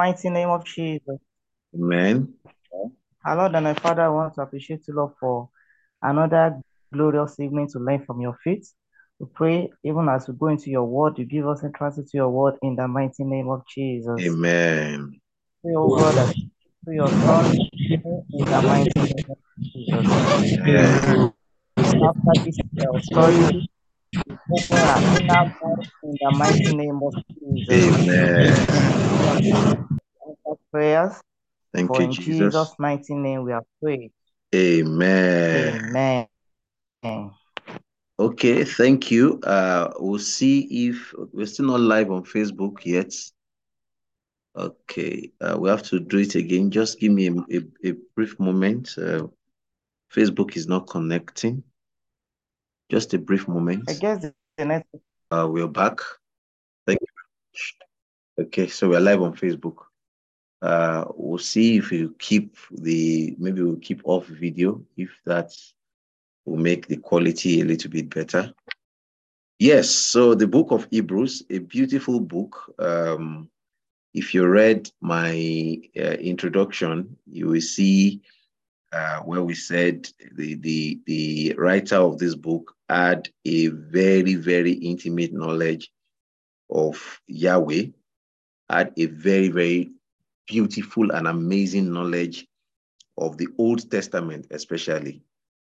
mighty name of Jesus. Amen. Our Lord and our Father, I want to appreciate you, Lord, for another glorious evening to learn from your feet. We pray, even as we go into your word, you give us entrance to your word in the mighty name of Jesus. Amen. Pray, oh God, that to your Son in the mighty name of Jesus. Amen. After this uh, study, open our inner in the mighty name of Jesus. Amen. Prayers, Thank for you, in Jesus. Jesus' mighty name we are prayed. Amen. Amen. Okay, thank you. Uh, we'll see if we're still not live on Facebook yet. Okay, uh, we have to do it again. Just give me a, a, a brief moment. Uh, Facebook is not connecting. Just a brief moment. I guess the next Uh, we're back. Thank you. Okay, so we're live on Facebook. Uh, we'll see if we keep the maybe we'll keep off video if that will make the quality a little bit better. Yes, so the book of Hebrews, a beautiful book. Um, if you read my uh, introduction, you will see uh, where we said the, the the writer of this book had a very very intimate knowledge of Yahweh, had a very very beautiful and amazing knowledge of the Old Testament, especially.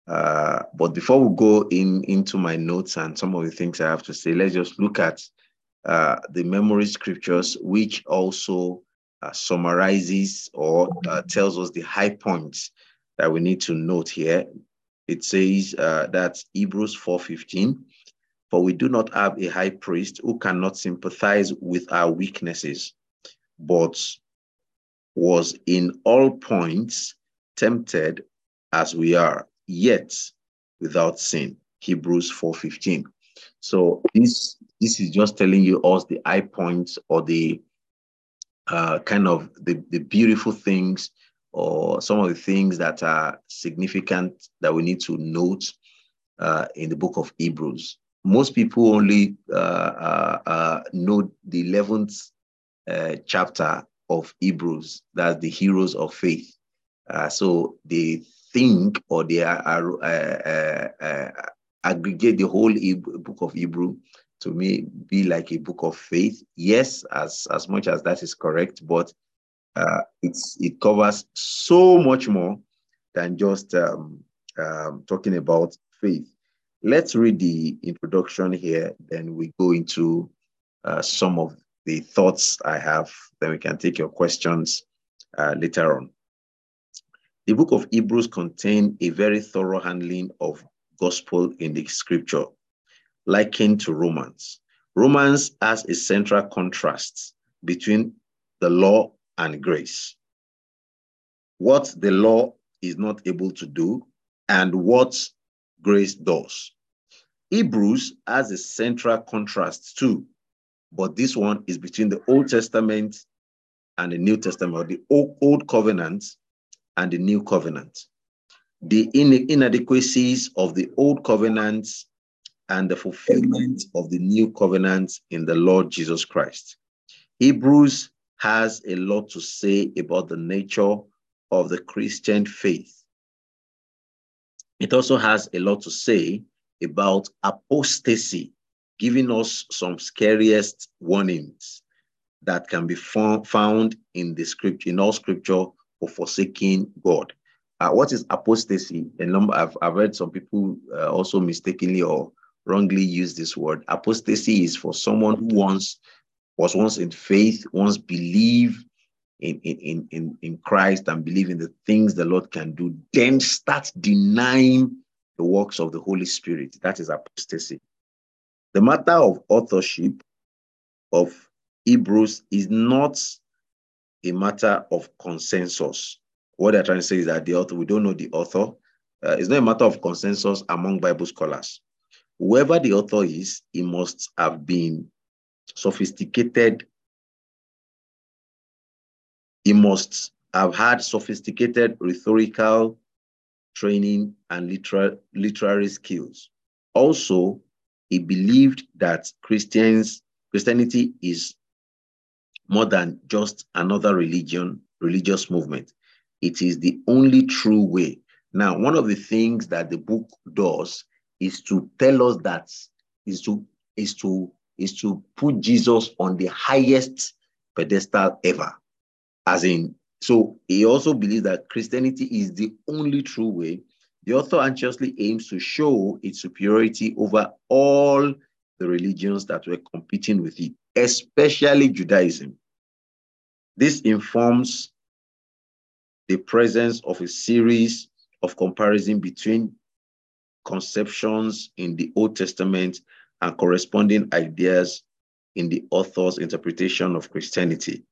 Uh, but before we go in into my notes and some of the things I have to say, let's just look at uh, the memory scriptures, which also uh, summarizes or uh, tells us the high points that we need to note here. It says uh, that Hebrews 4:15, for we do not have a high priest who cannot sympathize with our weaknesses, but was in all points tempted as we are, yet without sin. Hebrews 4:15. So this this is just telling you us the high points or the uh, kind of the, the beautiful things or some of the things that are significant that we need to note uh, in the book of Hebrews. Most people only uh, uh, uh know the 11th uh, chapter of Hebrews, that's the heroes of faith. Uh, so they think or they are, aggregate the whole book of Hebrew to me be like a book of faith. Yes, as as much as that is correct, but uh, it's it covers so much more than just um, um, talking about faith. Let's read the introduction here, then we go into uh, some of the thoughts I have. Then we can take your questions uh, later on. The book of Hebrews contains a very thorough handling of gospel in the scripture, likened to Romans. Romans has a central contrast between the law and grace. What the law is not able to do and what grace does. Hebrews has a central contrast too, but this one is between the Old Testament and the New Testament, or the Old Covenant and the New Covenant the inadequacies of the old covenant and the fulfillment of the new covenant in the Lord Jesus Christ. Hebrews has a lot to say about the nature of the Christian faith. It also has a lot to say about apostasy, giving us some scariest warnings that can be found in the script, in all scripture for forsaking God. Uh, what is apostasy? A number I've, I've heard some people uh, also mistakenly or wrongly use this word. Apostasy is for someone who once was once in faith, once believed in, in, in, in Christ and believe in the things the Lord can do, then start denying the works of the Holy Spirit. That is apostasy. The matter of authorship of Hebrews is not a matter of consensus what they're trying to say is that the author, we don't know the author. Uh, it's not a matter of consensus among Bible scholars. Whoever the author is, he must have been sophisticated. He must have had sophisticated rhetorical training and literary skills. Also, he believed that Christians Christianity is more than just another religion, religious movement. It is the only true way. Now, one of the things that the book does is to tell us that is to is to is to put Jesus on the highest pedestal ever. As in, so he also believes that Christianity is the only true way. The author anxiously aims to show its superiority over all the religions that were competing with it, especially Judaism. This informs the presence of a series of comparison between conceptions in the Old Testament and corresponding ideas in the author's interpretation of Christianity.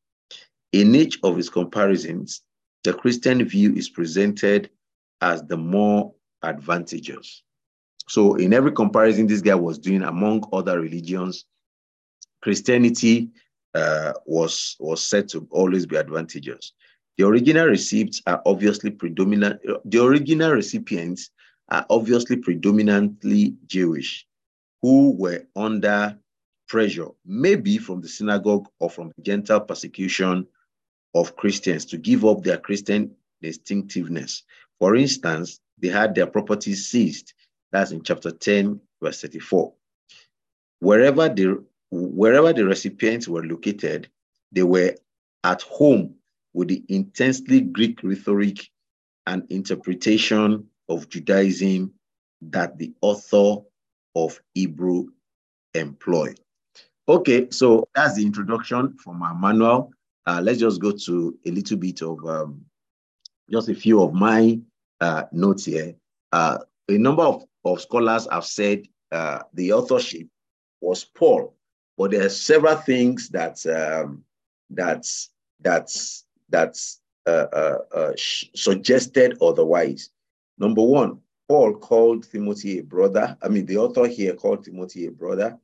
In each of his comparisons, the Christian view is presented as the more advantageous. So, in every comparison this guy was doing among other religions, Christianity uh, was, was said to always be advantageous. The original receipts are obviously predominant, the original recipients are obviously predominantly Jewish who were under pressure, maybe from the synagogue or from Gentile persecution of Christians to give up their Christian distinctiveness. For instance, they had their properties seized. That's in chapter 10, verse 34. Wherever the wherever the recipients were located, they were at home with the intensely Greek rhetoric and interpretation of Judaism that the author of Hebrew employ. Okay, so that's the introduction from our manual. Uh, let's just go to a little bit of um, just a few of my uh, notes here. Uh, a number of, of scholars have said uh, the authorship was Paul, but there are several things that um, that's that's that's uh, uh, uh, suggested otherwise. Number one, Paul called Timothy a brother. I mean, the author here called Timothy a brother.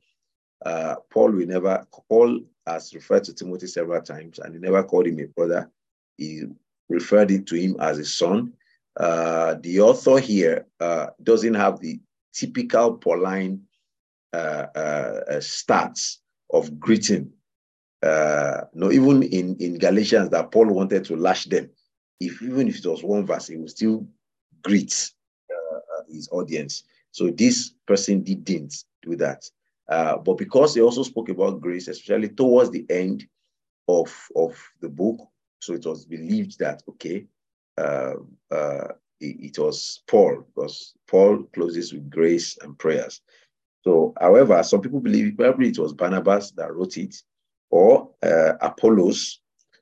Uh, Paul will never, Paul has referred to Timothy several times and he never called him a brother. He referred it to him as a son. Uh, the author here uh, doesn't have the typical Pauline uh, uh, uh stats of greeting. Uh, no, even in, in Galatians that Paul wanted to lash them. If even if it was one verse, he would still greet his audience. So this person didn't do that. But because he also spoke about grace, especially towards the end of, of the book, so it was believed that, okay, uh, uh, it, it, was Paul, because Paul closes with grace and prayers. So, however, some people believe probably it was Barnabas that wrote it, or uh, Apollos.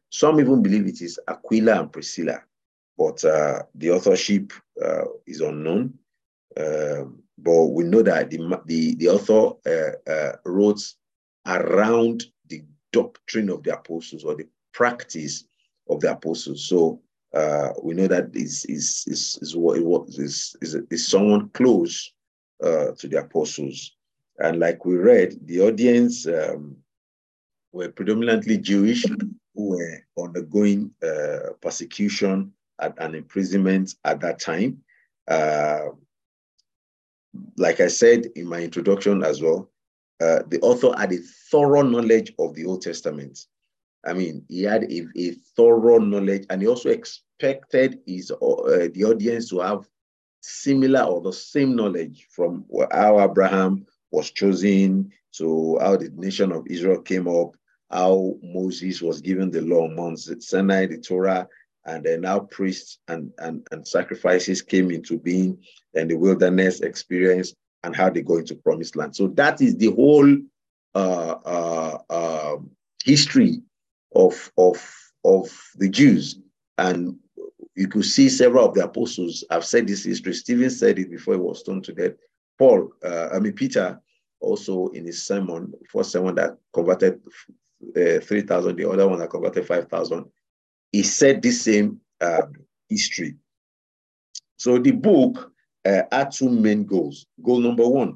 Some even believe it is Aquila and Priscilla, but uh, the authorship uh, is unknown. Um, but we know that the, the, the author uh, wrote around the doctrine of the apostles or the practice of the apostles. So uh, we know that is is is is what is is, is someone close uh, to the apostles, and like we read, the audience um, were predominantly Jewish who were undergoing uh, persecution and imprisonment at that time. Uh, like I said in my introduction as well, uh, the author had a thorough knowledge of the Old Testament. I mean, he had a, a thorough knowledge, and he also expected his uh, the audience to have similar or the same knowledge from how Abraham was chosen to how the nation of Israel came up, how Moses was given the law Mount Sinai, the Torah, and then now priests and, and, and sacrifices came into being and the wilderness experience and how they go into promised land. So that is the whole uh, uh, uh, history of, of, of the Jews. And you could see several of the apostles have said this history. Stephen said it before he was stoned to death. Paul, uh, I mean, Peter also in his sermon, first sermon that converted uh, 3,000, the other one that converted 5,000 he said the same um, history. So the book uh, had two main goals. Goal number one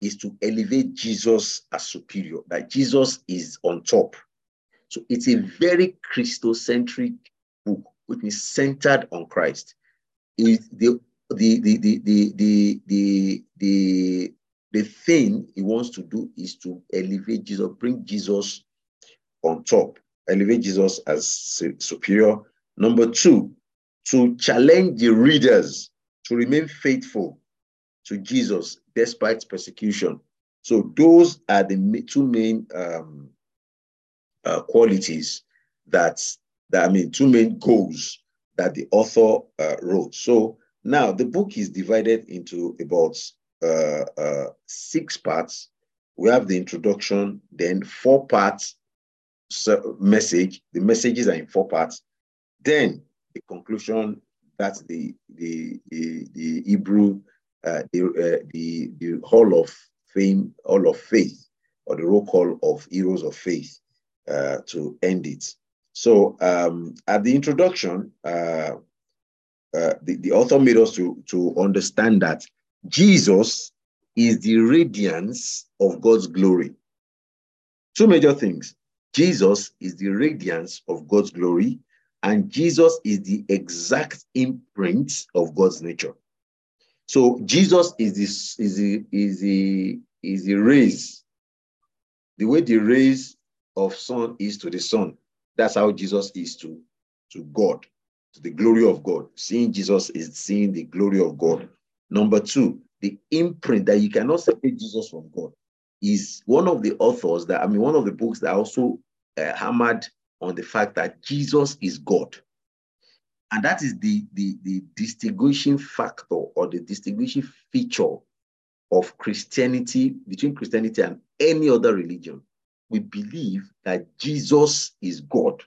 is to elevate Jesus as superior, that Jesus is on top. So it's a very Christocentric book, which is centered on Christ. Is the the the the the the the the the thing he wants to do is to elevate Jesus, bring Jesus on top. elevate Jesus as superior. Number two, to challenge the readers to remain faithful to Jesus despite persecution. So those are the two main um, uh, qualities that, that, I mean, two main goals that the author uh, wrote. So now the book is divided into about uh, uh six parts. We have the introduction, then four parts message. The messages are in four parts. Then the conclusion. That's the the the, the Hebrew uh, the, uh, the the Hall of Fame, Hall of Faith, or the roll call of Heroes of Faith uh, to end it. So um, at the introduction, uh, uh, the, the author made us to, to understand that Jesus is the radiance of God's glory. Two major things. Jesus is the radiance of God's glory, and Jesus is the exact imprint of God's nature. So Jesus is this is the is the is the rays, the way the rays of Sun is to the Sun. That's how Jesus is to, to God, to the glory of God. Seeing Jesus is seeing the glory of God. Number two, the imprint that you cannot separate Jesus from God is one of the authors that, I mean, one of the books that also uh, hammered on the fact that Jesus is God. And that is the, the, the distinguishing factor or the distinguishing feature of Christianity between Christianity and any other religion we believe that Jesus is God.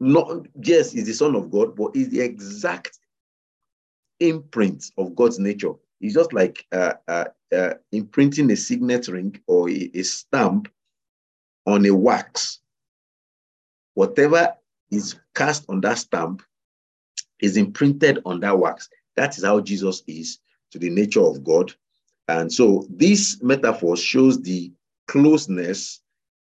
Not yes, is the Son of God, but is the exact imprint of God's nature. It's just like uh, uh, uh, imprinting a signet ring or a, a stamp on a wax. Whatever is cast on that stamp is imprinted on that wax. That is how Jesus is to the nature of God. And so this metaphor shows the closeness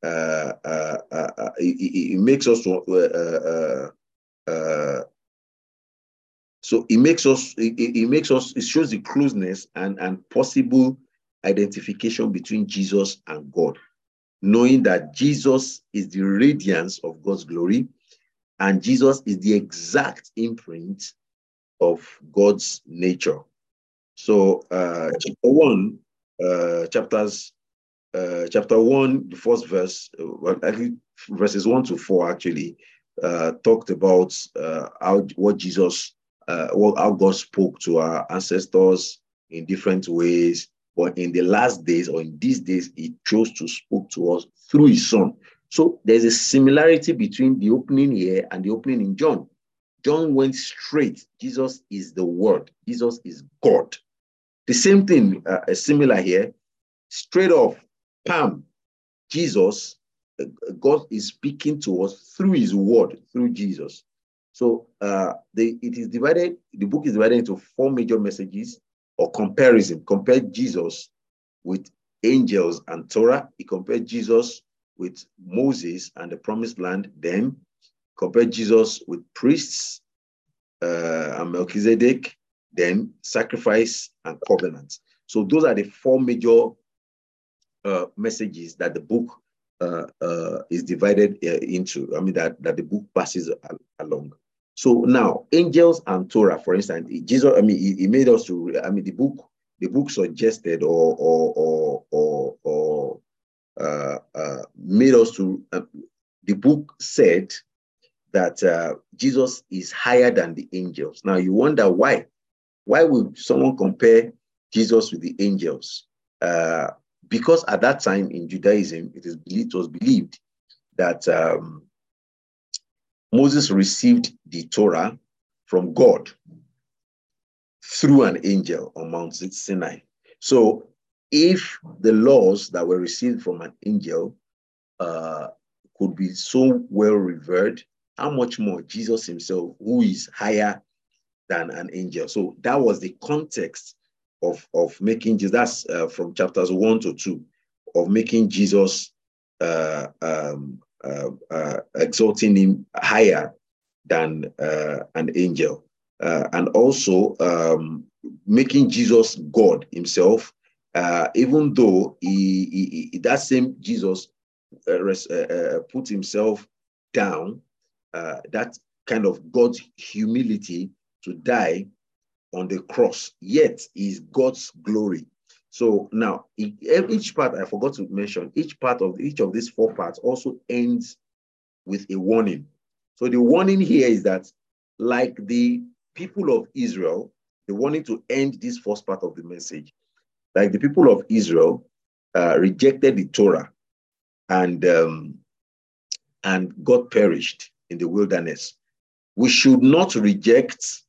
uh, uh, uh, uh it, it, makes us uh, uh, so it makes us it, it, makes us it shows the closeness and and possible identification between jesus and god knowing that jesus is the radiance of god's glory and jesus is the exact imprint of god's nature. So uh chapter one uh chapters uh, chapter 1, the first verse, uh, well, verses 1 to 4 actually uh, talked about uh, how what Jesus, uh, what, how God spoke to our ancestors in different ways. But in the last days or in these days, He chose to speak to us through His Son. So there's a similarity between the opening here and the opening in John. John went straight. Jesus is the Word. Jesus is God. The same thing, uh, similar here. Straight off, Pam, Jesus, uh, God is speaking to us through his word, through Jesus. So uh, the, it is divided, the book is divided into four major messages or comparison. Compare Jesus with angels and Torah. He compared Jesus with Moses and the promised land. Then compare Jesus with priests uh, and Melchizedek. Then sacrifice and covenant. So those are the four major uh, messages that the book uh, uh, is divided uh, into. I mean, that, that the book passes along. So now, angels and Torah, for instance, Jesus, I mean, he, he, made us to, I mean, the book, the book suggested or, or, or, or, or uh, uh, made us to, the book said that Jesus is higher than the angels. Now, you wonder why. Why would someone compare Jesus with the angels? Uh, because at that time in Judaism, it is it was believed that um, Moses received the Torah from God through an angel on Mount Sinai. So, if the laws that were received from an angel uh, could be so well revered, how much more Jesus himself, who is higher than an angel? So, that was the context of, of making Jesus, that's uh, from chapters one to two, of making Jesus, uh, um, uh, uh exalting him higher than uh, an angel. Uh, and also um, making Jesus God himself, even though he, he, that same Jesus put himself down, that kind of God's humility to die on the cross, yet is God's glory. So now each part I forgot to mention, each part of each of these four parts also ends with a warning. So the warning here is that, like the people of Israel, the warning to end this first part of the message, like the people of Israel uh, rejected the Torah and um, and God perished in the wilderness. We should not reject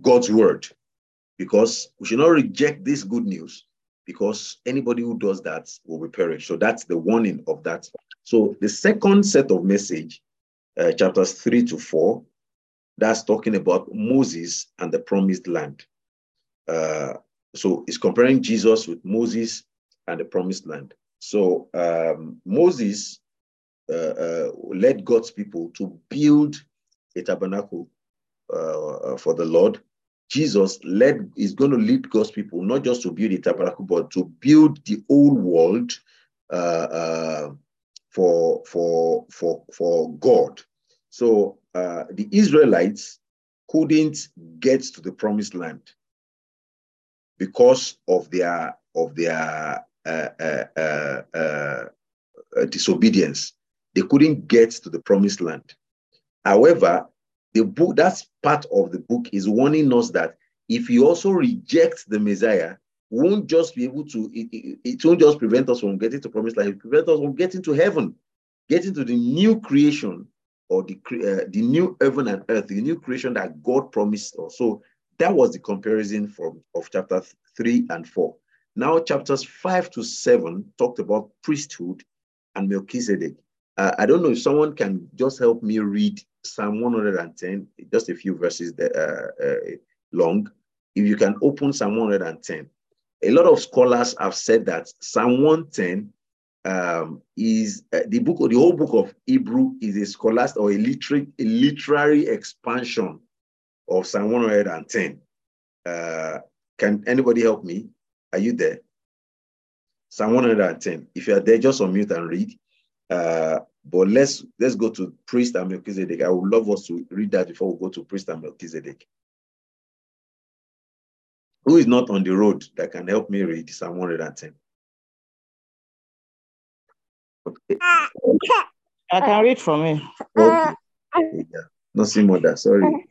God's word because we should not reject this good news because anybody who does that will be perished. So that's the warning of that. So the second set of message, uh, chapters three to four, that's talking about Moses and the promised land. Uh, so it's comparing Jesus with Moses and the promised land. So um, Moses uh, uh, led God's people to build a tabernacle uh, for the Lord. Jesus led is going to lead God's people not just to build the tabernacle, but to build the old world uh, uh, for for for for God. So uh, the Israelites couldn't get to the promised land because of their of their uh, uh, uh, disobedience. They couldn't get to the promised land. However, the book that's part of the book is warning us that if you also reject the Messiah, won't just be able to it, it, it won't just prevent us from getting to promised land, it prevent us from getting to heaven, getting to the new creation or the uh, the new heaven and earth, the new creation that God promised us. So that was the comparison from of chapter three and four. Now chapters five to seven talked about priesthood and Melchizedek. Uh, I don't know if someone can just help me read Psalm 110, just a few verses that, uh, uh, long. If you can open Psalm 110. A lot of scholars have said that Psalm 110 um, is uh, the book of the whole book of Hebrew is a scholastic or a literary, a literary expansion of Psalm 110. Uh, can anybody help me? Are you there? Psalm 110. If you are there, just unmute and read. Uh, but let's let's go to priest and Melchizedek. I would love us to read that before we go to priest and Melchizedek. Who is not on the road that can help me read Psalm 110? Okay. I can read from here. Okay. Yeah. Nothing more that. Sorry.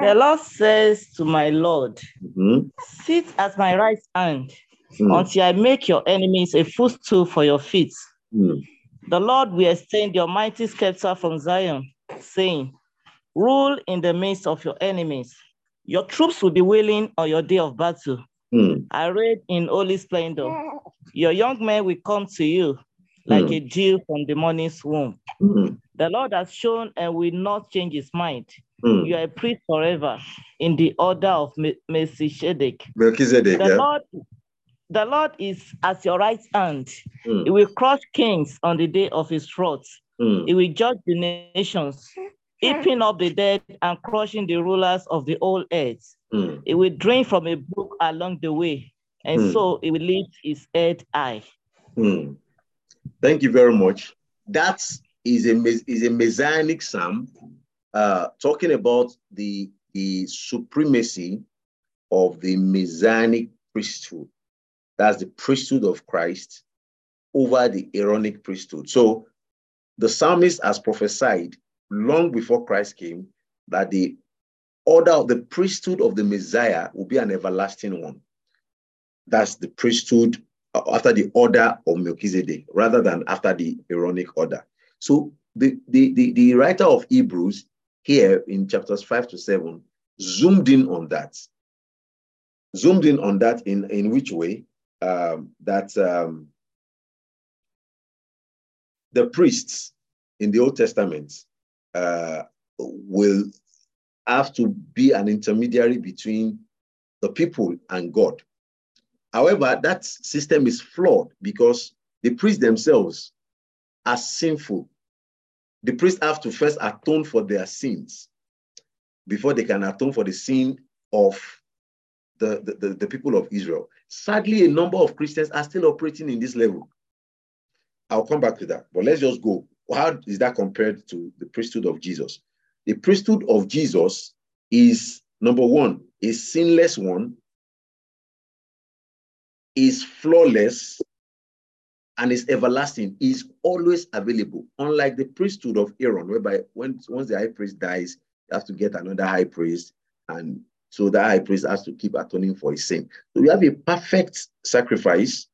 The Lord says to my Lord, Mhm. Sit at my right hand Mm, until I make your enemies a footstool for your feet. mm, The Lord will extend your mighty scepter from Zion, saying, Rule in the midst of your enemies. Your troops will be willing on your day of battle, mm, arrayed in holy splendor. Your young men will come to you like Mm. a dew from the morning's womb. mm, The Lord has shown and will not change his mind. mm. You are a priest forever in the order of Me- Melchizedek. Melchizedek, The yeah. Lord, the Lord is at your right hand. He Mm, will crush kings on the day of his wrath. mm, He will judge the nations, heaping up the dead and crushing the rulers of the old earth. mm. He will drink from a brook along the way, and Hmm. so he will lift his head high. Hmm. Thank you very much. That is a mes- is a messianic psalm, uh, talking about the the supremacy of the messianic priesthood. That's the priesthood of Christ over the Aaronic priesthood. So, the psalmist has prophesied long before Christ came that the order of the priesthood of the Messiah will be an everlasting one. That's the priesthood uh, after the order of Melchizedek rather than after the Aaronic order. So the, the, the, the writer of Hebrews here in chapters 5 to 7 zoomed in on that. Zoomed in on that in, in which way? Um, that um, the priests in the Old Testament uh, will have to be an intermediary between the people and God. However, that system is flawed because the priests themselves are sinful. The priests have to first atone for their sins before they can atone for the sin of the, the, the, the people of Israel. Sadly, a number of Christians are still operating in this level. I'll come back to that. But let's just go. How is that compared to the priesthood of Jesus? The priesthood of Jesus is number one, a sinless one, is flawless, and is everlasting, is always available. Unlike the priesthood of Aaron, whereby when once the high priest dies, you have to get another high priest, and so that high priest has to keep atoning for his sin. So we have a perfect sacrifice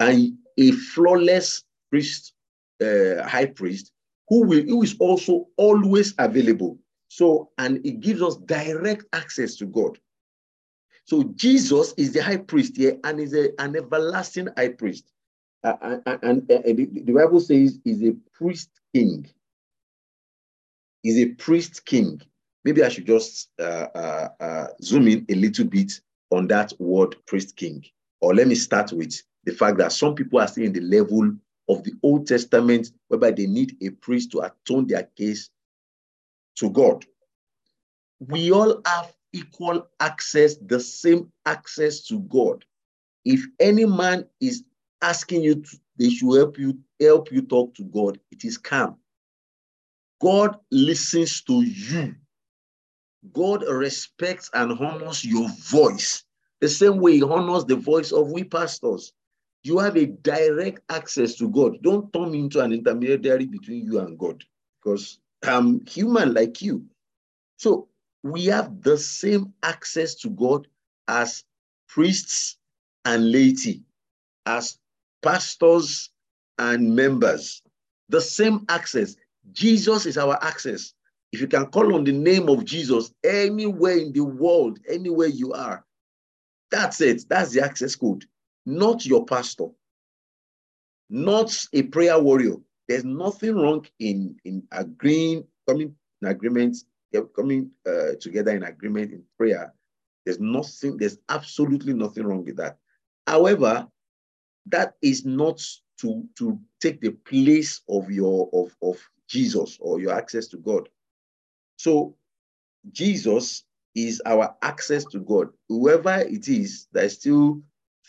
and a flawless priest, uh, high priest, who will who is also always available. So, and it gives us direct access to God. So Jesus is the high priest here and is a, an everlasting high priest. Uh, and, and, and the, the Bible says he's a priest king. He's a priest king. Maybe I should just uh, uh, uh, zoom in a little bit on that word priest king. Or let me start with the fact that some people are still in the level of the Old Testament, whereby they need a priest to atone their case to God. We all have equal access, the same access to God. If any man is asking you to, they should help you help you talk to God, it is calm. God listens to you. God respects and honors your voice the same way he honors the voice of we pastors. You have a direct access to God. Don't turn into an intermediary between you and God because I'm human like you. So we have the same access to God as priests and laity, as pastors and members. The same access. Jesus is our access. If you can call on the name of Jesus anywhere in the world, anywhere you are, that's it. That's the access code not your pastor, not a prayer warrior. There's nothing wrong in, in agreeing, coming in agreement, coming uh, together in agreement in prayer. There's nothing, there's absolutely nothing wrong with that. However, that is not to, to take the place of your of, of Jesus or your access to God. So Jesus is our access to God. Whoever it is that is still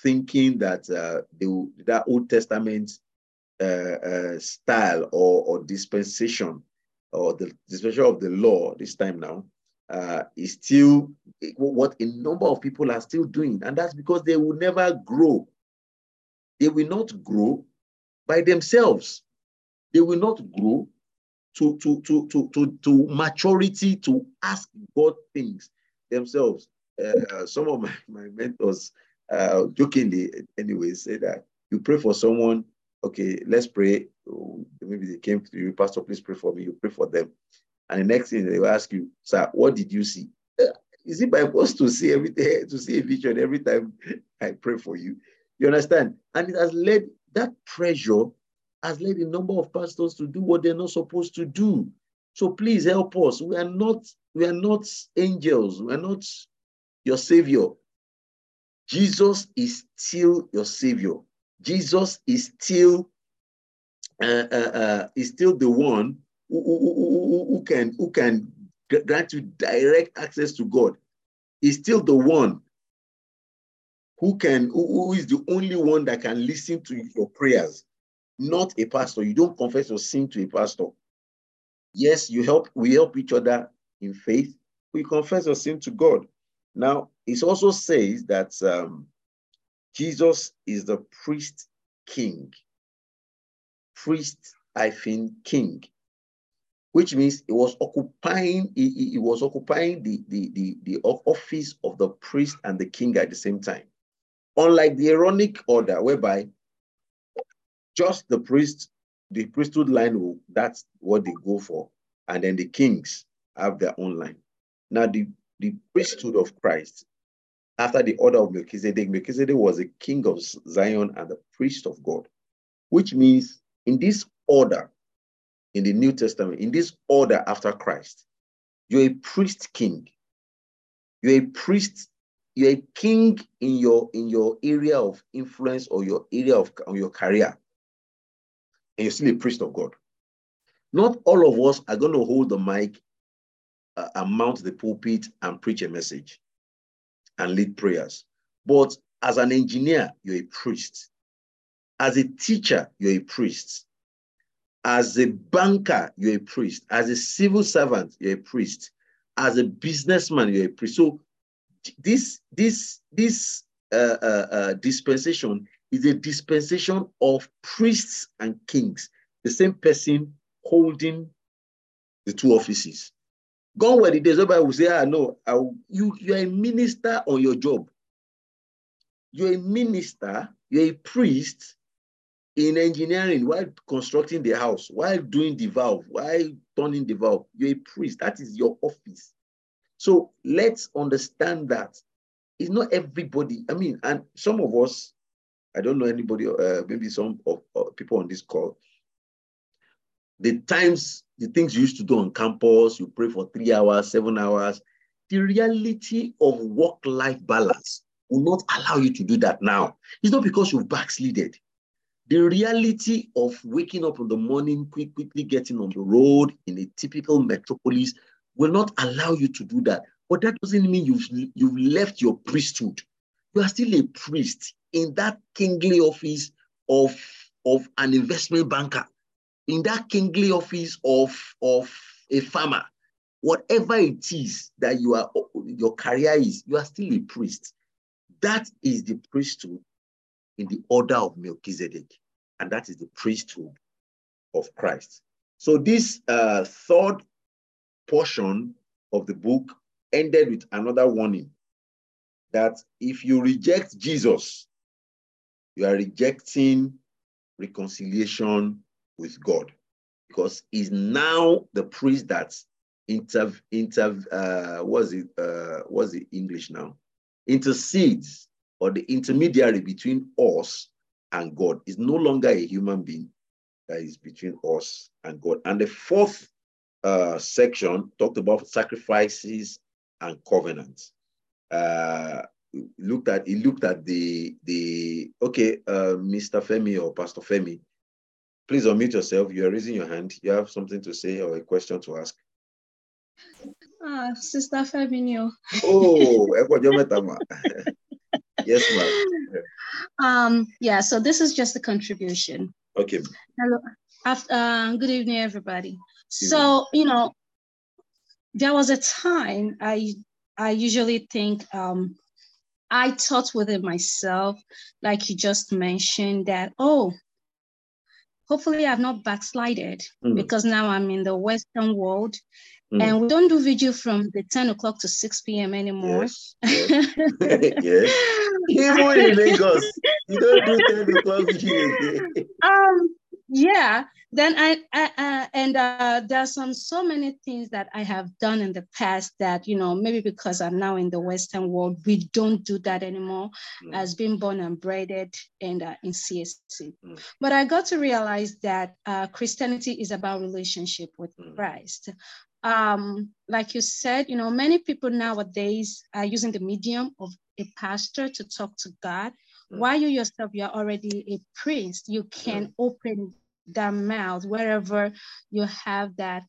thinking that uh, the, that Old Testament uh, uh, style or, or dispensation or the dispensation of the law this time now uh, is still what a number of people are still doing. And that's because they will never grow. They will not grow by themselves. They will not grow to, to, to, to, to, to maturity to ask God things themselves. Uh, some of my, my mentors uh, jokingly, anyway, say that you pray for someone. Okay, let's pray. Maybe they came to you, Pastor, please pray for me. You pray for them. And the next thing they will ask you, Sir, what did you see? Uh, is it by force to see everything, to see a vision every time I pray for you? You understand? And it has led that pressure has led a number of pastors to do what they're not supposed to do. So please help us. We are not, we are not angels. We are not your savior. Jesus is still your savior. Jesus is still uh, uh, uh, is still the one who, who, who, who, can who can grant you direct access to God. He's still the one who can who is the only one that can listen to your prayers, not a pastor. You don't confess your sin to a pastor. Yes, you help. We help each other in faith. We confess your sin to God. Now, it also says that um, Jesus is the priest king. Priest I think, king, which means he was occupying, he, he was occupying the, the, the, the office of the priest and the king at the same time. Unlike the Aaronic order, whereby just the priest, the priesthood line, that's what they go for. And then the kings have their own line. Now, the the priesthood of Christ after the order of Melchizedek. Melchizedek was a king of Zion and the priest of God, which means in this order, in the New Testament, in this order after Christ, you're a priest king. You're a priest, you're a king in your in your area of influence or your area of your career. And you're still a priest of God. Not all of us are going to hold the mic uh, and mount the pulpit and preach a message and lead prayers. But as an engineer, you're a priest. As a teacher, you're a priest. As a banker, you're a priest. As a civil servant, you're a priest. As a businessman, you're a priest. So this this this uh, uh, uh, dispensation is a dispensation of priests and kings, the same person holding the two offices. Gone were the days whereby we say, ah, no, I, you, you're a minister on your job. You're a minister, you're a priest in engineering while constructing the house, while doing the valve, while turning the valve. You're a priest. That is your office. So let's understand that it's not everybody. I mean, and some of us, I don't know anybody, uh, maybe some of uh, people on this call, the times, the things you used to do on campus, you pray for three hours, seven hours, the reality of work-life balance will not allow you to do that now. It's not because you've backslided. The reality of waking up in the morning, quick, quickly getting on the road in a typical metropolis will not allow you to do that. But that doesn't mean you've, you've left your priesthood. You are still a priest in that kingly office of, of an investment banker, in that kingly office of, of a farmer. Whatever it is that you are, your career is, you are still a priest. That is the priesthood in the order of Melchizedek, and that is the priesthood of Christ. So this uh, third portion of the book ended with another warning that if you reject Jesus, you are rejecting reconciliation with God because he's now the priest that inter inter uh what's it uh what's the English now intercedes or the intermediary between us and God is no longer a human being that is between us and God. And the fourth uh, section talked about sacrifices and covenants. Uh, looked at he looked at the the okay, uh, Mr. Femi or Pastor Femi. Please unmute yourself. You are raising your hand. You have something to say or a question to ask. Ah, Sister Femi. Oh, yes, ma'am. Um, yeah, so this is just a contribution. Okay. Hello. After, uh, good evening, everybody. So, you know, there was a time I I usually think um, I thought within myself, like you just mentioned, that oh, hopefully I've not backslided mm. because now I'm in the Western world. Mm. And we don't do video from the 10 o'clock to 6 p.m. anymore. Yes. yes. yes. Even in Lagos, you don't do 10 o'clock video. um, yeah then i, I uh, and uh, there's some so many things that i have done in the past that you know maybe because i'm now in the western world we don't do that anymore mm. as being born and bred and uh, in csc mm. but i got to realize that uh, christianity is about relationship with mm. christ um, like you said you know many people nowadays are using the medium of a pastor to talk to god. While you yourself, you're already a priest, you can mm. open that mouth wherever you have that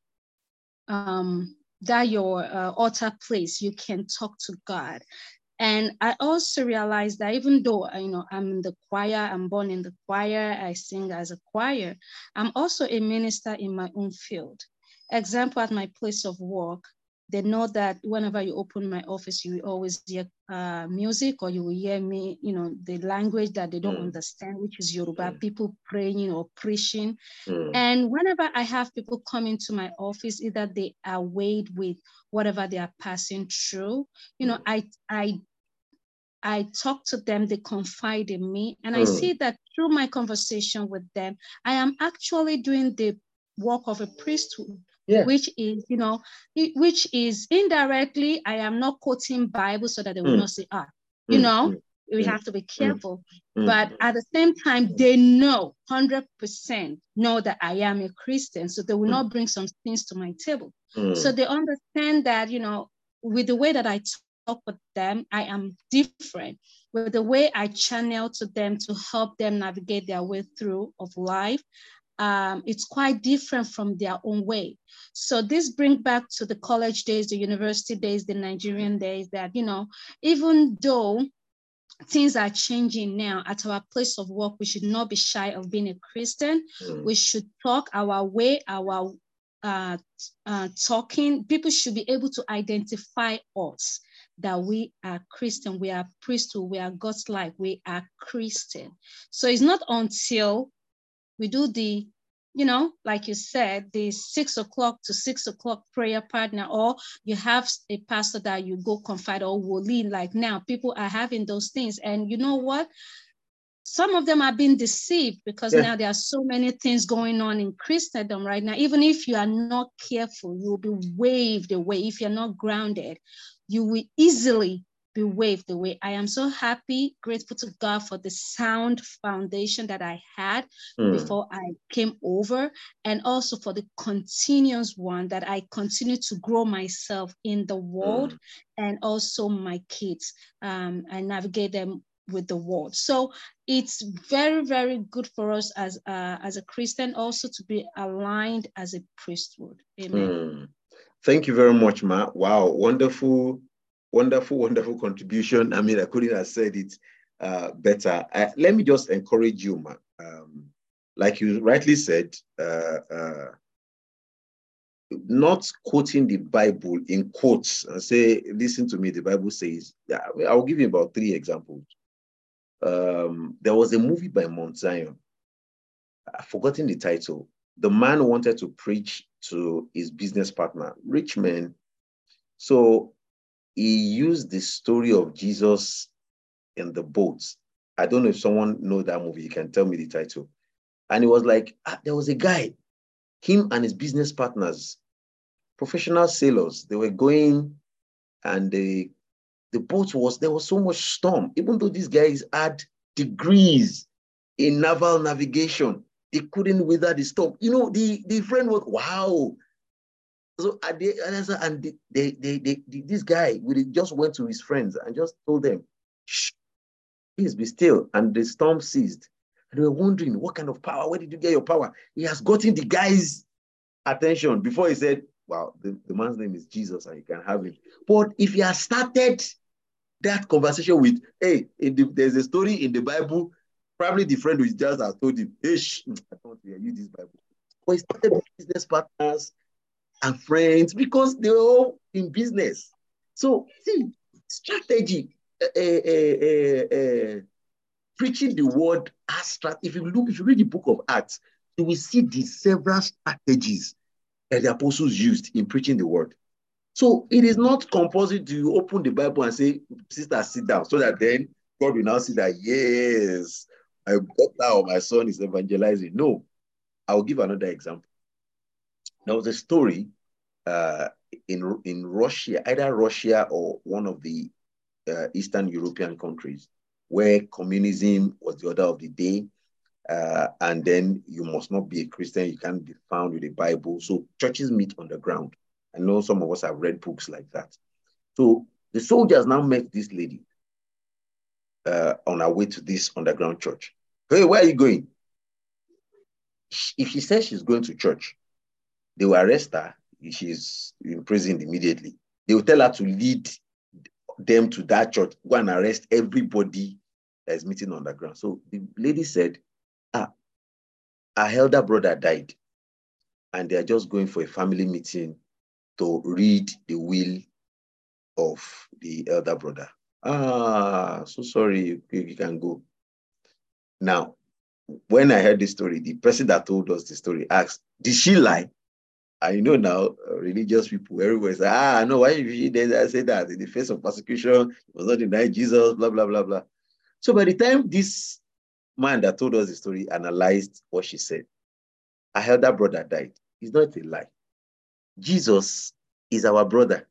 um that your uh, altar place you can talk to god. And i also realized that even though you know i'm in the choir i'm born in the choir i sing as a choir i'm also a minister in my own field. Example at my place of work they know that whenever you open my office, you will always hear uh, music or you will hear me, you know, the language that they don't mm. understand, which is Yoruba, mm. people praying or preaching. Mm. And whenever I have people come into my office, either they are weighed with whatever they are passing through, you know, mm. I, I, I talk to them, they confide in me, and I mm. see that through my conversation with them, I am actually doing the work of a priesthood yeah. which is, you know, which is indirectly, I am not quoting Bible so that they will mm. not say, ah, you mm. know, mm. we have to be mm. careful. Mm. But at the same time, they know 100% know that I am a Christian. So they will not bring some things to my table. So they understand that, you know, with the way that I talk with them, I am different. With the way I channel to them to help them navigate their way through of life, um, it's quite different from their own way. So this brings back to the college days, the university days, the Nigerian days that, you know, even though things are changing now at our place of work. We should not be shy of being a Christian. Mm. We should talk our way, our uh, uh, talking. People should be able to identify us that we are Christian, we are priesthood, we are God's like, we are Christian. So it's not until we do the you know, like you said, the six o'clock to six o'clock prayer partner, or you have a pastor that you go confide or will lead. Like now, people are having those things. And you know what? Some of them are being deceived because yeah. now there are so many things going on in Christendom right now. Even if you are not careful, you will be waved away. If you're not grounded, you will easily be waved away. I am so happy, grateful to God for the sound foundation that I had mm. before I came over, and also for the continuous one that I continue to grow myself in the world mm. and also my kids. Um, I navigate them with the world. So it's very, very good for us as uh, as a Christian also to be aligned as a priesthood. Amen. Mm. Thank you very much, Ma. Wow, wonderful wonderful, wonderful contribution. I mean, I couldn't have said it uh, better. I, let me just encourage you, man. Um, like you rightly said, uh, uh, not quoting the Bible in quotes and say, listen to me, the Bible says, I'll give you about three examples. Um, there was a movie by Mount Zion. I've forgotten the title. The man wanted to preach to his business partner, rich man. So he used the story of Jesus in the boat. I don't know if someone know that movie. You can tell me the title. And it was like ah, there was a guy, him and his business partners, professional sailors. They were going, and the the boat was there was so much storm. Even though these guys had degrees in naval navigation, they couldn't weather the storm. You know, the the friend was wow. So at and they, they, they, they, this guy just went to his friends and just told them, Shh, please be still. And the storm ceased. And they were wondering, what kind of power? Where did you get your power? He has gotten the guy's attention before he said, Wow, the, the man's name is Jesus and you can have him. But if he has started that conversation with, hey, the, there's a story in the Bible, probably the friend who just has told him, hey, shh, I don't hear you this Bible. But he started business partners, and friends because they're all in business. So, see, strategy, uh, uh, uh, preaching the word as strategy. If you look, if you read the book of Acts, you will see the several strategies that the apostles used in preaching the word. So it is not compulsory to open the Bible and say, sister, sit down, so that then God will now see that, yes, my daughter or my son is evangelizing. No, I'll give another example. There was a story uh, in, in Russia, either Russia or one of the uh, Eastern European countries, where communism was the order of the day. Uh, and then you must not be a Christian, you can't be found with a Bible. So churches meet on the ground. I know some of us have read books like that. So the soldiers now met this lady uh, on her way to this underground church. Hey, where are you going? If she says she's going to church, they will arrest her. She's imprisoned immediately. They will tell her to lead them to that church, go and arrest everybody that is meeting on the ground. So the lady said, ah, our elder brother died, and they are just going for a family meeting to read the will of the elder brother. Ah, so sorry, you can go. Now, when I heard this story, the person that told us the story asked, Did she lie? I know now uh, religious people everywhere say, ah, no, why did she say that in the face of persecution, was not deny Jesus, blah, blah, blah, blah. So by the time this man that told us the story analyzed what she said, her elder brother died. It's not a lie. Jesus is our brother.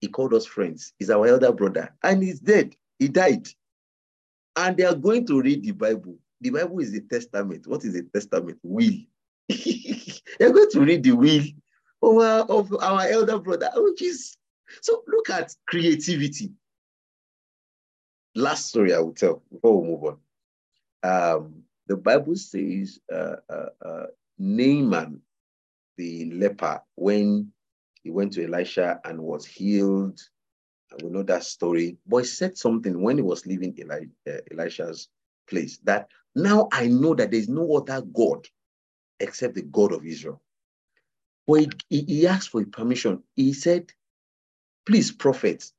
He called us friends. He's our elder brother. And he's dead. He died. And they are going to read the Bible. The Bible is the testament. What is a testament? Will. They're going to read the will of our, of our elder brother, which is so look at creativity. Last story I will tell before we move on. Um, the Bible says uh, uh, uh, Naaman, the leper, when he went to Elisha and was healed We know that story. But he said something when he was leaving Eli, uh, Elisha's place that now I know that there's no other God except the God of Israel. But he, he asked for permission. He said, Please, prophet,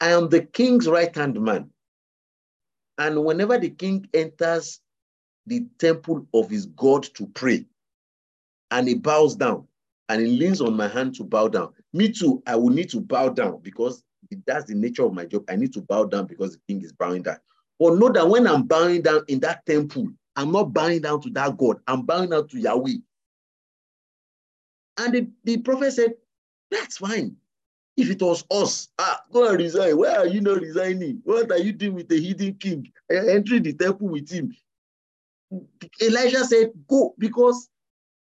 I am the king's right hand man. And whenever the king enters the temple of his God to pray, and he bows down and he leans on my hand to bow down, me too, I will need to bow down because that's the nature of my job. I need to bow down because the king is bowing down. But know that when I'm bowing down in that temple, I'm not bowing down to that God, I'm bowing down to Yahweh. And the, the prophet said, That's fine. If it was us, ah, go and resign. Why are you not resigning? What are you doing with the hidden king? Entering the temple with him. Elijah said, Go, because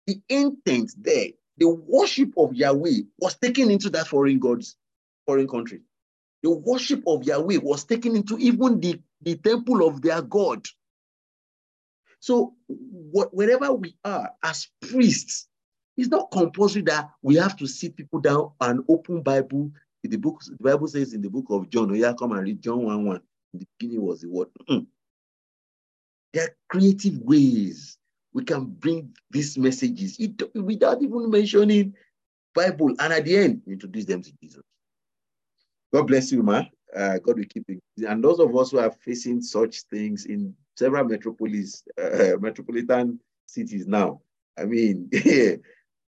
the intent there, the worship of Yahweh was taken into that foreign gods, foreign country. The worship of Yahweh was taken into even the, the temple of their God. So, what, wherever we are as priests, it's not compulsory that we have to sit people down and open Bible. The book, the Bible says in the book of John, oh yeah, come and read John 1 1. In the beginning was the word. Mm. There are creative ways we can bring these messages it, without even mentioning Bible. And at the end, introduce them to Jesus. God bless you, ma. Uh, God will keep you. And those of us who are facing such things in several metropolis, uh, metropolitan cities now, I mean,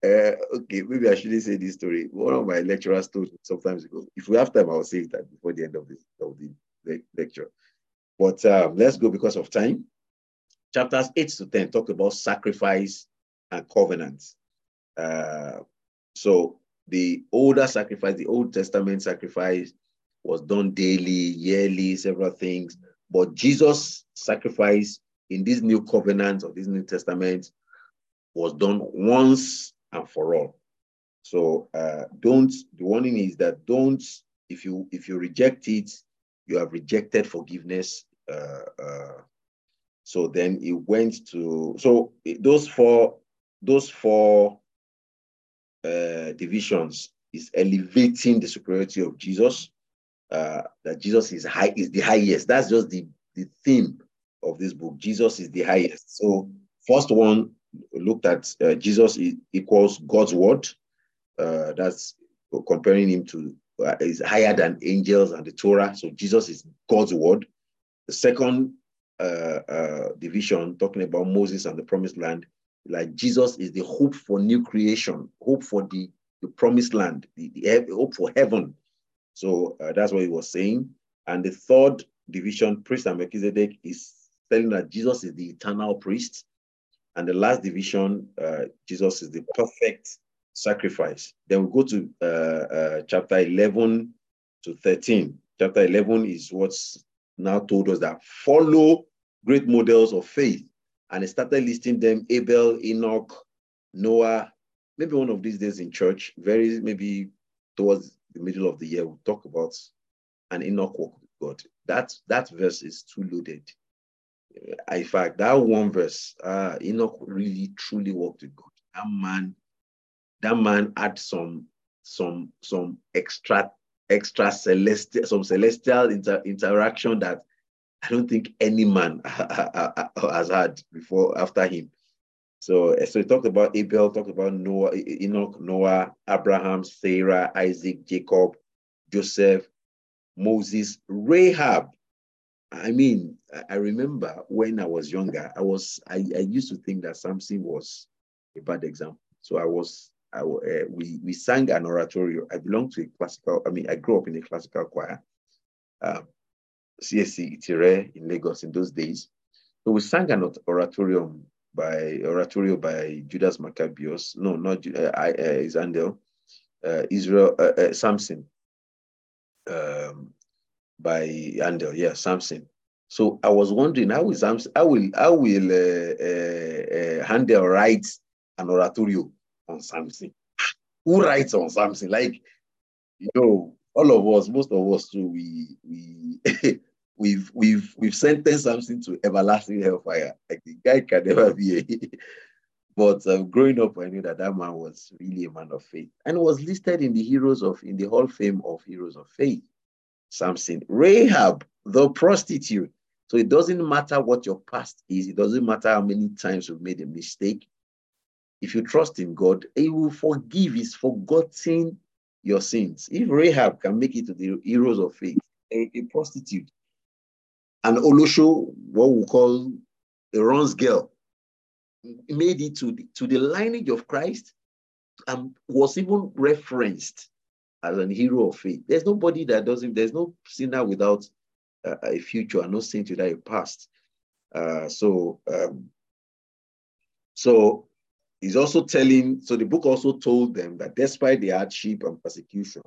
Uh, okay, maybe I shouldn't say this story. One of my lecturers told me sometimes ago. If we have time, I'll say that before the end of this of the le lecture. But um, let's go because of time. Chapters 8 to 10 talk about sacrifice and covenants. Uh, so the older sacrifice, the Old Testament sacrifice was done daily, yearly, several things. But Jesus' sacrifice in this new covenant or this New Testament was done once and for all. So uh, don't. The warning is that don't. If you if you reject it, you have rejected forgiveness. Uh, uh, so then it went to so those four those four uh, divisions is elevating the superiority of Jesus. Uh, that Jesus is high is the highest. That's just the the theme of this book. Jesus is the highest. So first one looked at uh, Jesus equals God's word. Uh, that's comparing him to uh, is higher than angels and the Torah. So Jesus is God's word. The second uh, uh, division, talking about Moses and the promised land, like Jesus is the hope for new creation, hope for the, the promised land, the, the hope for heaven. So uh, that's what he was saying. And the third division, priest and Melchizedek, is telling that Jesus is the eternal priest. And the last division, uh, Jesus is the perfect sacrifice. Then we go to uh, uh, chapter 11 to 13. Chapter 11 is what's now told us that follow great models of faith. And he started listing them Abel, Enoch, Noah. Maybe one of these days in church, very maybe towards the middle of the year, we'll talk about an Enoch walk with God. That, that verse is too loaded in fact, that one verse, uh, Enoch really truly walked with God. That man, that man had some some some extra extra celestial some celestial inter, interaction that I don't think any man has had before after him. So, so he talked about Abel, talked about Noah, Enoch, Noah, Abraham, Sarah, Isaac, Jacob, Joseph, Moses, Rahab, I mean, I remember when I was younger, I was I, I used to think that Samson was a bad example. So I was I uh, we we sang an oratorio. I belong to a classical. I mean, I grew up in a classical choir, um, CSC Itire in Lagos in those days. So we sang an oratorium by oratorio by Judas Maccabeus. No, not uh, I, uh, Isandel, uh, Israel uh, uh, Samson. Um, by Andel, yeah, Samson. So I was wondering how is Samson, how will how will uh, uh, uh, Handel write an oratorio on Samson? Who writes on Samson? Like, you know, all of us, most of us too, we we we've we've we've sentenced something to everlasting hellfire. Like the guy can never be. A, but um, growing up, I knew that that man was really a man of faith and was listed in the heroes of in the Hall of Fame of heroes of faith. Samson. Rahab, the prostitute. So it doesn't matter what your past is, it doesn't matter how many times you've made a mistake. If you trust in God, He will forgive. He's forgotten your sins. If Rahab can make it to the heroes of faith, a, a prostitute, and Olosho, what we call a runs girl, made it to the, to the lineage of Christ and was even referenced as an hero of faith. There's nobody that doesn't, there's no sinner without uh, a future and no saint without a past. Uh, so, um, so he's also telling, so the book also told them that despite the hardship and persecution,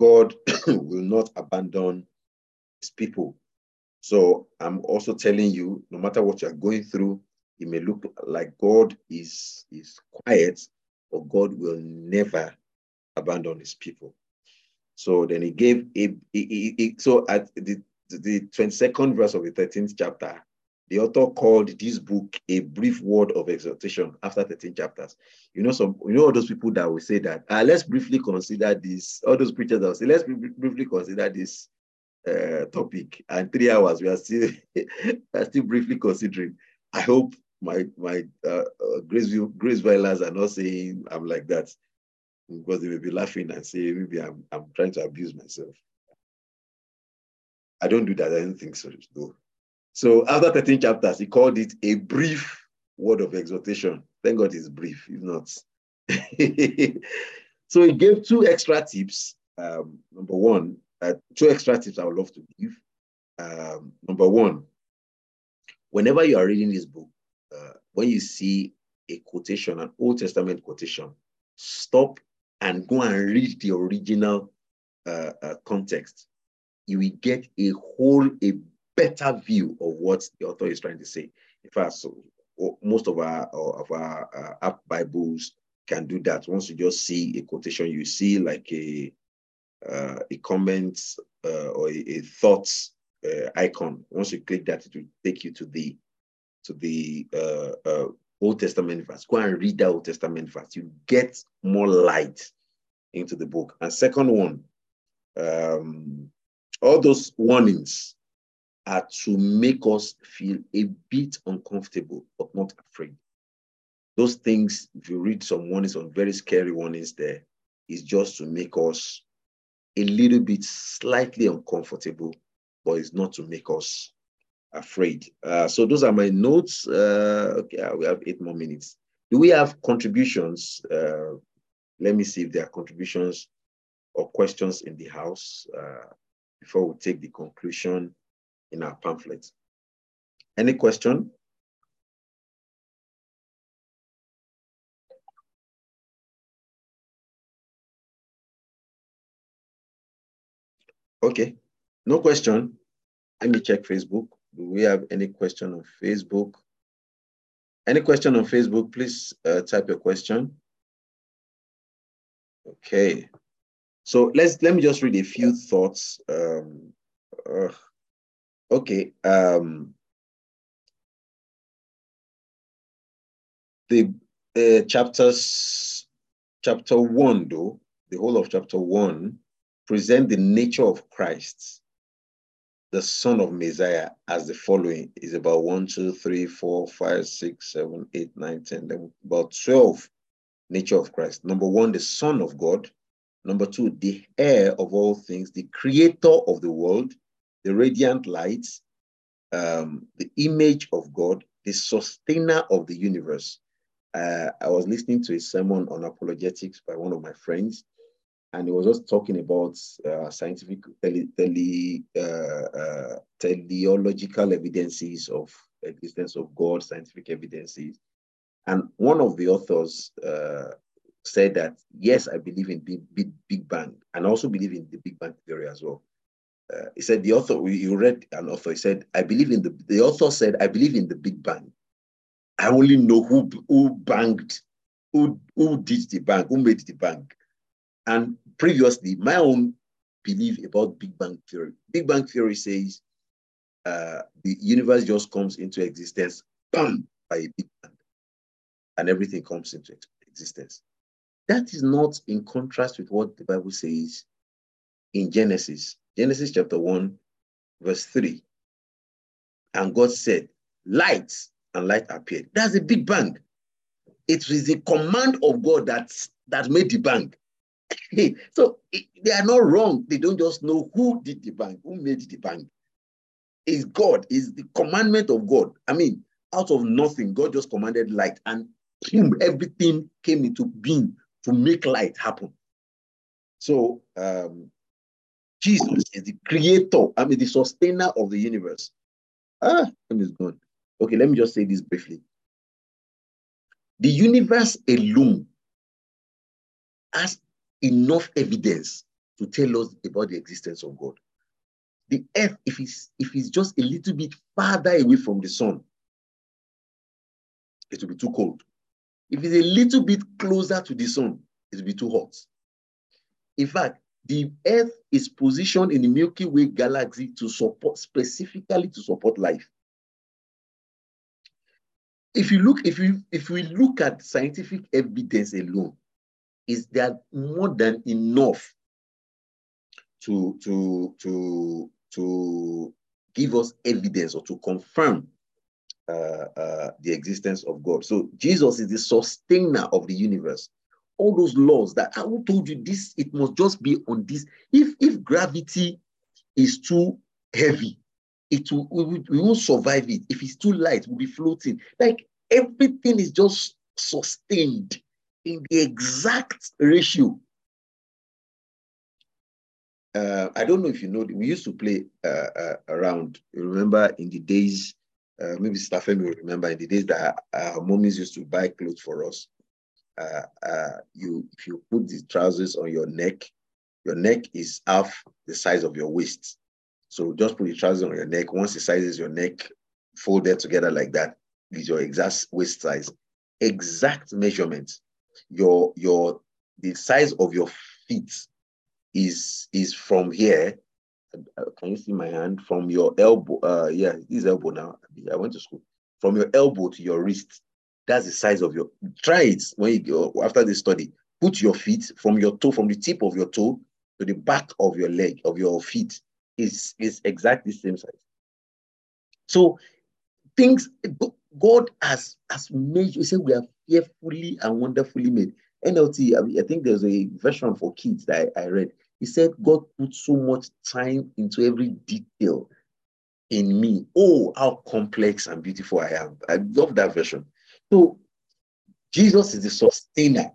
God will not abandon his people. So I'm also telling you, no matter what you're going through, it may look like God is, is quiet, but God will never abandon his people. So then he gave a, so at the, the 22nd verse of the 13th chapter, the author called this book a brief word of exhortation after 13 chapters. You know, some you know all those people that will say that uh, let's briefly consider this, all those preachers that will say, let's briefly consider this uh, topic. And three hours, we are still are still briefly considering. I hope my my uh, uh, grace grace violers are not saying I'm like that because they may be laughing and say maybe I'm I'm trying to abuse myself. I don't do that. I don't think so. No. So after 13 chapters, he called it a brief word of exhortation. Thank God it's brief, if not. so he gave two extra tips. Um, number one, uh, two extra tips I would love to give. Um, number one, whenever you are reading this book, uh, when you see a quotation, an Old Testament quotation, stop and go and read the original uh, uh, context. You will get a whole, a better view of what the author is trying to say. In fact, so, most of our of our uh, app Bibles can do that. Once you just see a quotation, you see like a uh, a comment uh, or a, a thoughts uh, icon. Once you click that, it will take you to the to the uh, uh, Old Testament verse. Go and read that Old Testament verse. You get more light into the book. And second one, um, all those warnings are to make us feel a bit uncomfortable, but not afraid. Those things, if you read some warnings, some very scary warnings there, is just to make us a little bit slightly uncomfortable, but it's not to make us afraid. Uh, so those are my notes. Uh, okay, we have eight more minutes. Do we have contributions? Uh, let me see if there are contributions or questions in the house uh, before we take the conclusion in our pamphlet. Any question? Okay, no question. Let me check Facebook. Do we have any question on Facebook? Any question on Facebook, please uh, type your question. Okay. So let's let me just read a few thoughts. Um, uh, okay. Um, the uh, chapters, chapter one, though, the whole of chapter one, present the nature of Christ the son of Messiah as the following is about one, two, three, four, five, six, seven, eight, nine, ten, then about 12 nature of Christ. Number one, the son of God. Number two, the heir of all things, the creator of the world, the radiant light, um, the image of God, the sustainer of the universe. Uh, I was listening to a sermon on apologetics by one of my friends, and he was just talking about uh, scientific tele, tele, uh, uh, teleological evidences of existence of God, scientific evidences. And one of the authors uh, said that, yes, I believe in big, big, big Bang, and also believe in the Big Bang theory as well. Uh, he said, the author, you read an author, he said, I believe in the, the author said, I believe in the Big Bang. I only know who, who banged, who, who did the bang, who made the bang. And previously, my own belief about Big Bang Theory. Big Bang Theory says uh, the universe just comes into existence, bam, by a Big Bang, and everything comes into existence. That is not in contrast with what the Bible says in Genesis. Genesis chapter 1, verse 3. And God said, Light, and light appeared. That's a big bang. It was the command of God that, that made the bang. So they are not wrong. They don't just know who did the bang, who made the bang. Is God, is the commandment of God. I mean, out of nothing, God just commanded light and everything came into being to make light happen. So um, Jesus is the creator, I mean, the sustainer of the universe. Ah, time is gone. Okay, let me just say this briefly. The universe alone has enough evidence to tell us about the existence of God. The earth, if it's, if it's just a little bit farther away from the sun, it will be too cold. If it's a little bit closer to the sun, it will be too hot. In fact, the Earth is positioned in the Milky Way galaxy to support, specifically to support life. If you look, if you if we look at scientific evidence alone, is there more than enough to to to to give us evidence or to confirm uh, uh, the existence of God. So Jesus is the sustainer of the universe. All those laws that I told you this, it must just be on this. If if gravity is too heavy, it will we, we won't survive it. If it's too light, we'll be floating. Like everything is just sustained in the exact ratio. Uh, I don't know if you know, we used to play uh, uh, around. Remember in the days uh, maybe Stephen will remember in the days that our mommies used to buy clothes for us. Uh, uh, you, if you put the trousers on your neck, your neck is half the size of your waist. So just put the trousers on your neck. Once the size is your neck, folded together like that is your exact waist size. Exact measurement. Your your the size of your feet is is from here can you see my hand from your elbow? Uh, yeah, this elbow now. I went to school. From your elbow to your wrist, that's the size of your. Try it when you go after the study. Put your feet from your toe, from the tip of your toe to the back of your leg of your feet is is exactly the same size. So things God has has made you say we are fearfully and wonderfully made. NLT, I, mean, I think there's a version for kids that I, I read. He said, God put so much time into every detail in me. Oh, how complex and beautiful I am. I love that version. So, Jesus is the sustainer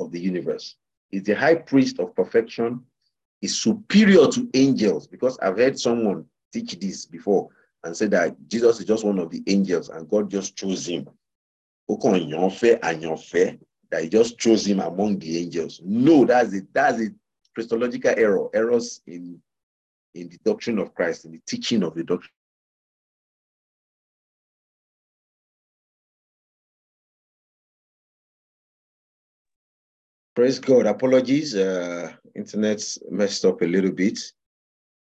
of the universe, He's the high priest of perfection, he's superior to angels because I've heard someone teach this before and said that Jesus is just one of the angels and God just chose him. That he just chose him among the angels. No, that's it. That's a Christological error, errors in, in the doctrine of Christ, in the teaching of the doctrine. Praise God. Apologies. Uh, internet's messed up a little bit.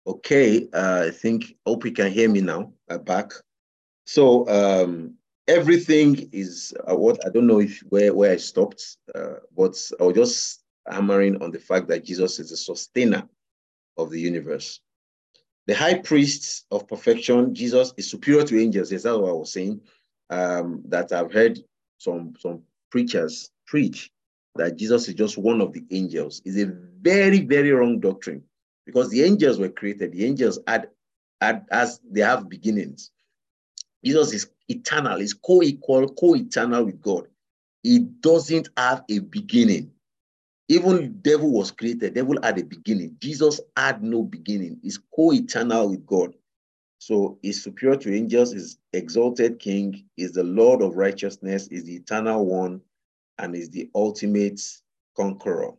Okay. Uh, I think, hope you can hear me now. I'm back. So um, everything is uh, what I don't know if where, where I stopped, uh, but I was just hammering on the fact that Jesus is the sustainer of the universe. The high priest of perfection, Jesus, is superior to angels. Is that what I was saying? Um, that I've heard some, some preachers preach that Jesus is just one of the angels is a very, very wrong doctrine because the angels were created. The angels had, had as they have beginnings. Jesus is eternal, is co-equal, co-eternal with God. He doesn't have a beginning. Even devil was created, devil had a beginning. Jesus had no beginning. He's co-eternal with God. So he's superior to angels, is exalted king, is the Lord of righteousness, is the eternal one, and is the ultimate conqueror.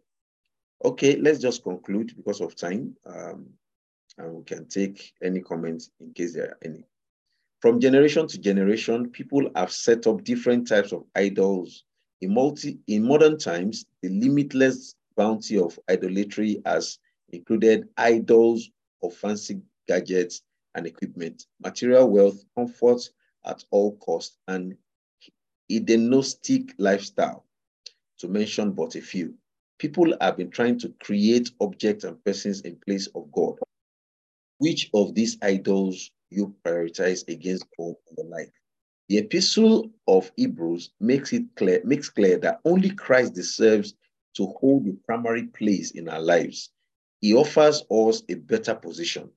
Okay, let's just conclude because of time. Um, and we can take any comments in case there are any. From generation to generation, people have set up different types of idols in, multi, in modern times, the limitless bounty of idolatry has included idols of fancy gadgets and equipment, material wealth, comfort at all costs, and hedonistic lifestyle, to mention but a few. People have been trying to create objects and persons in place of God. which of these idols you prioritize against God in your life. The epistle of Hebrews makes it clear, makes clear that only Christ deserves to hold the primary place in our lives. He offers us a better position,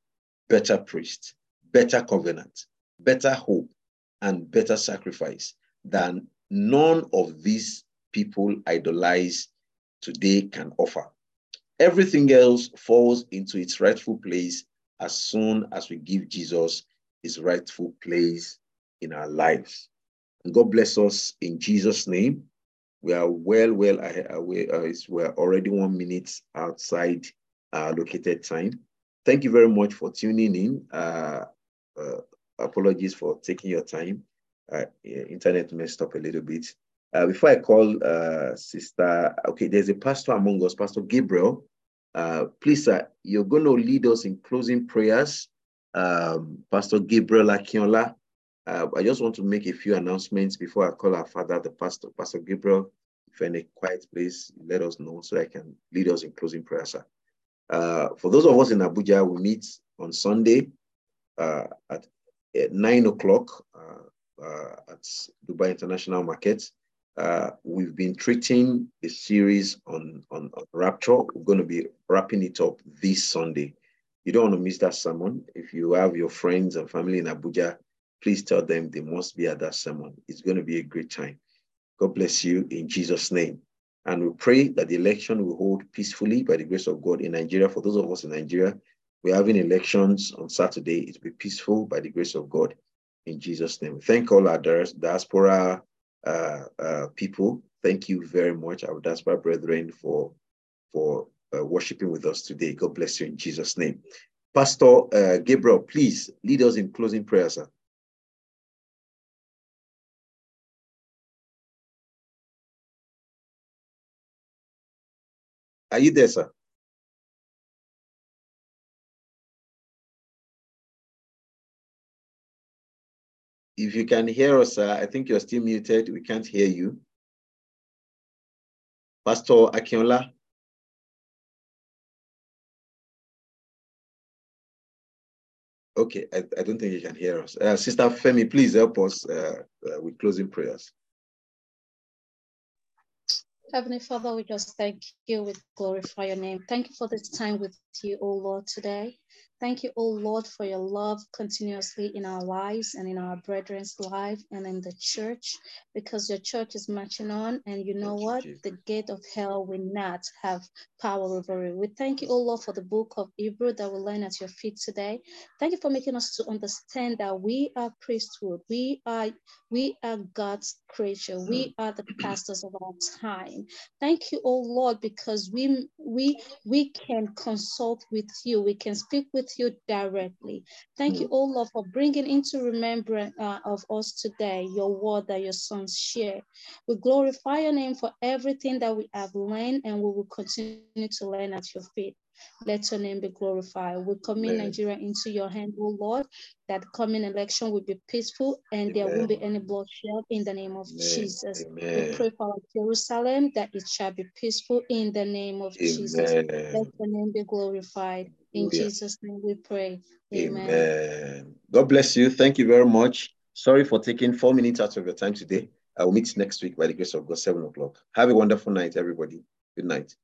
better priest, better covenant, better hope, and better sacrifice than none of these people idolize today can offer. Everything else falls into its rightful place as soon as we give Jesus his rightful place in our lives. And God bless us in Jesus' name. We are well, well away. Uh, we're already one minute outside our located time. Thank you very much for tuning in. Uh, uh, apologies for taking your time. Uh, internet messed up a little bit. Uh, before I call uh, Sister, okay, there's a pastor among us, Pastor Gabriel. Uh, please, sir, you're going to lead us in closing prayers. Um, Pastor Gabriel Akinola. Uh, I just want to make a few announcements before I call our father, the pastor, Pastor Gabriel. If you're in a quiet place, let us know so I can lead us in closing prayer, sir. Uh, for those of us in Abuja, we meet on Sunday uh, at, at, nine o'clock at Dubai International Market. Uh, we've been treating a series on, on, on, rapture. We're going to be wrapping it up this Sunday. You don't want to miss that sermon. If you have your friends and family in Abuja, please tell them they must be at that sermon. It's going to be a great time. God bless you in Jesus' name. And we pray that the election will hold peacefully by the grace of God in Nigeria. For those of us in Nigeria, we're having elections on Saturday. It will be peaceful by the grace of God in Jesus' name. Thank all our diaspora people. Thank you very much, our diaspora brethren, for, for uh, worshiping with us today. God bless you in Jesus' name. Pastor uh, Gabriel, please lead us in closing prayer, sir. Are you there, sir? If you can hear us, uh, I think you're still muted. We can't hear you. Pastor Akinola. Okay, I, I, don't think you can hear us. Uh, Sister Femi, please help us uh, uh with closing prayers. Heavenly Father, we just thank you, we glorify your name. Thank you for this time with you, O Lord, today. Thank you, O Lord, for your love continuously in our lives and in our brethren's life and in the church, because your church is marching on. And you know what? The gate of hell will not have power over it. We thank you, O Lord, for the book of Hebrew that we learn at your feet today. Thank you for making us to understand that we are priesthood. We are we are God's creature. We mm. are the pastors of our time. Thank you, O Lord, because we we we can consult with you. We can speak with you directly. Thank you, oh Lord, for bringing into remembrance uh, of us today your word that your sons share. We glorify your name for everything that we have learned and we will continue to learn at your feet. Let your name be glorified. We commit Amen. Nigeria into your hand, O Lord, that coming election will be peaceful and Amen. there won't be any bloodshed in the name of Amen. Jesus. We pray for Jerusalem that it shall be peaceful in the name of Jesus. Let your name be glorified. In Jesus' name we pray. Amen. Amen. God bless you. Thank you very much. Sorry for taking four minutes out of your time today. I will meet next week by the grace of God, seven o'clock. Have a wonderful night, everybody. Good night.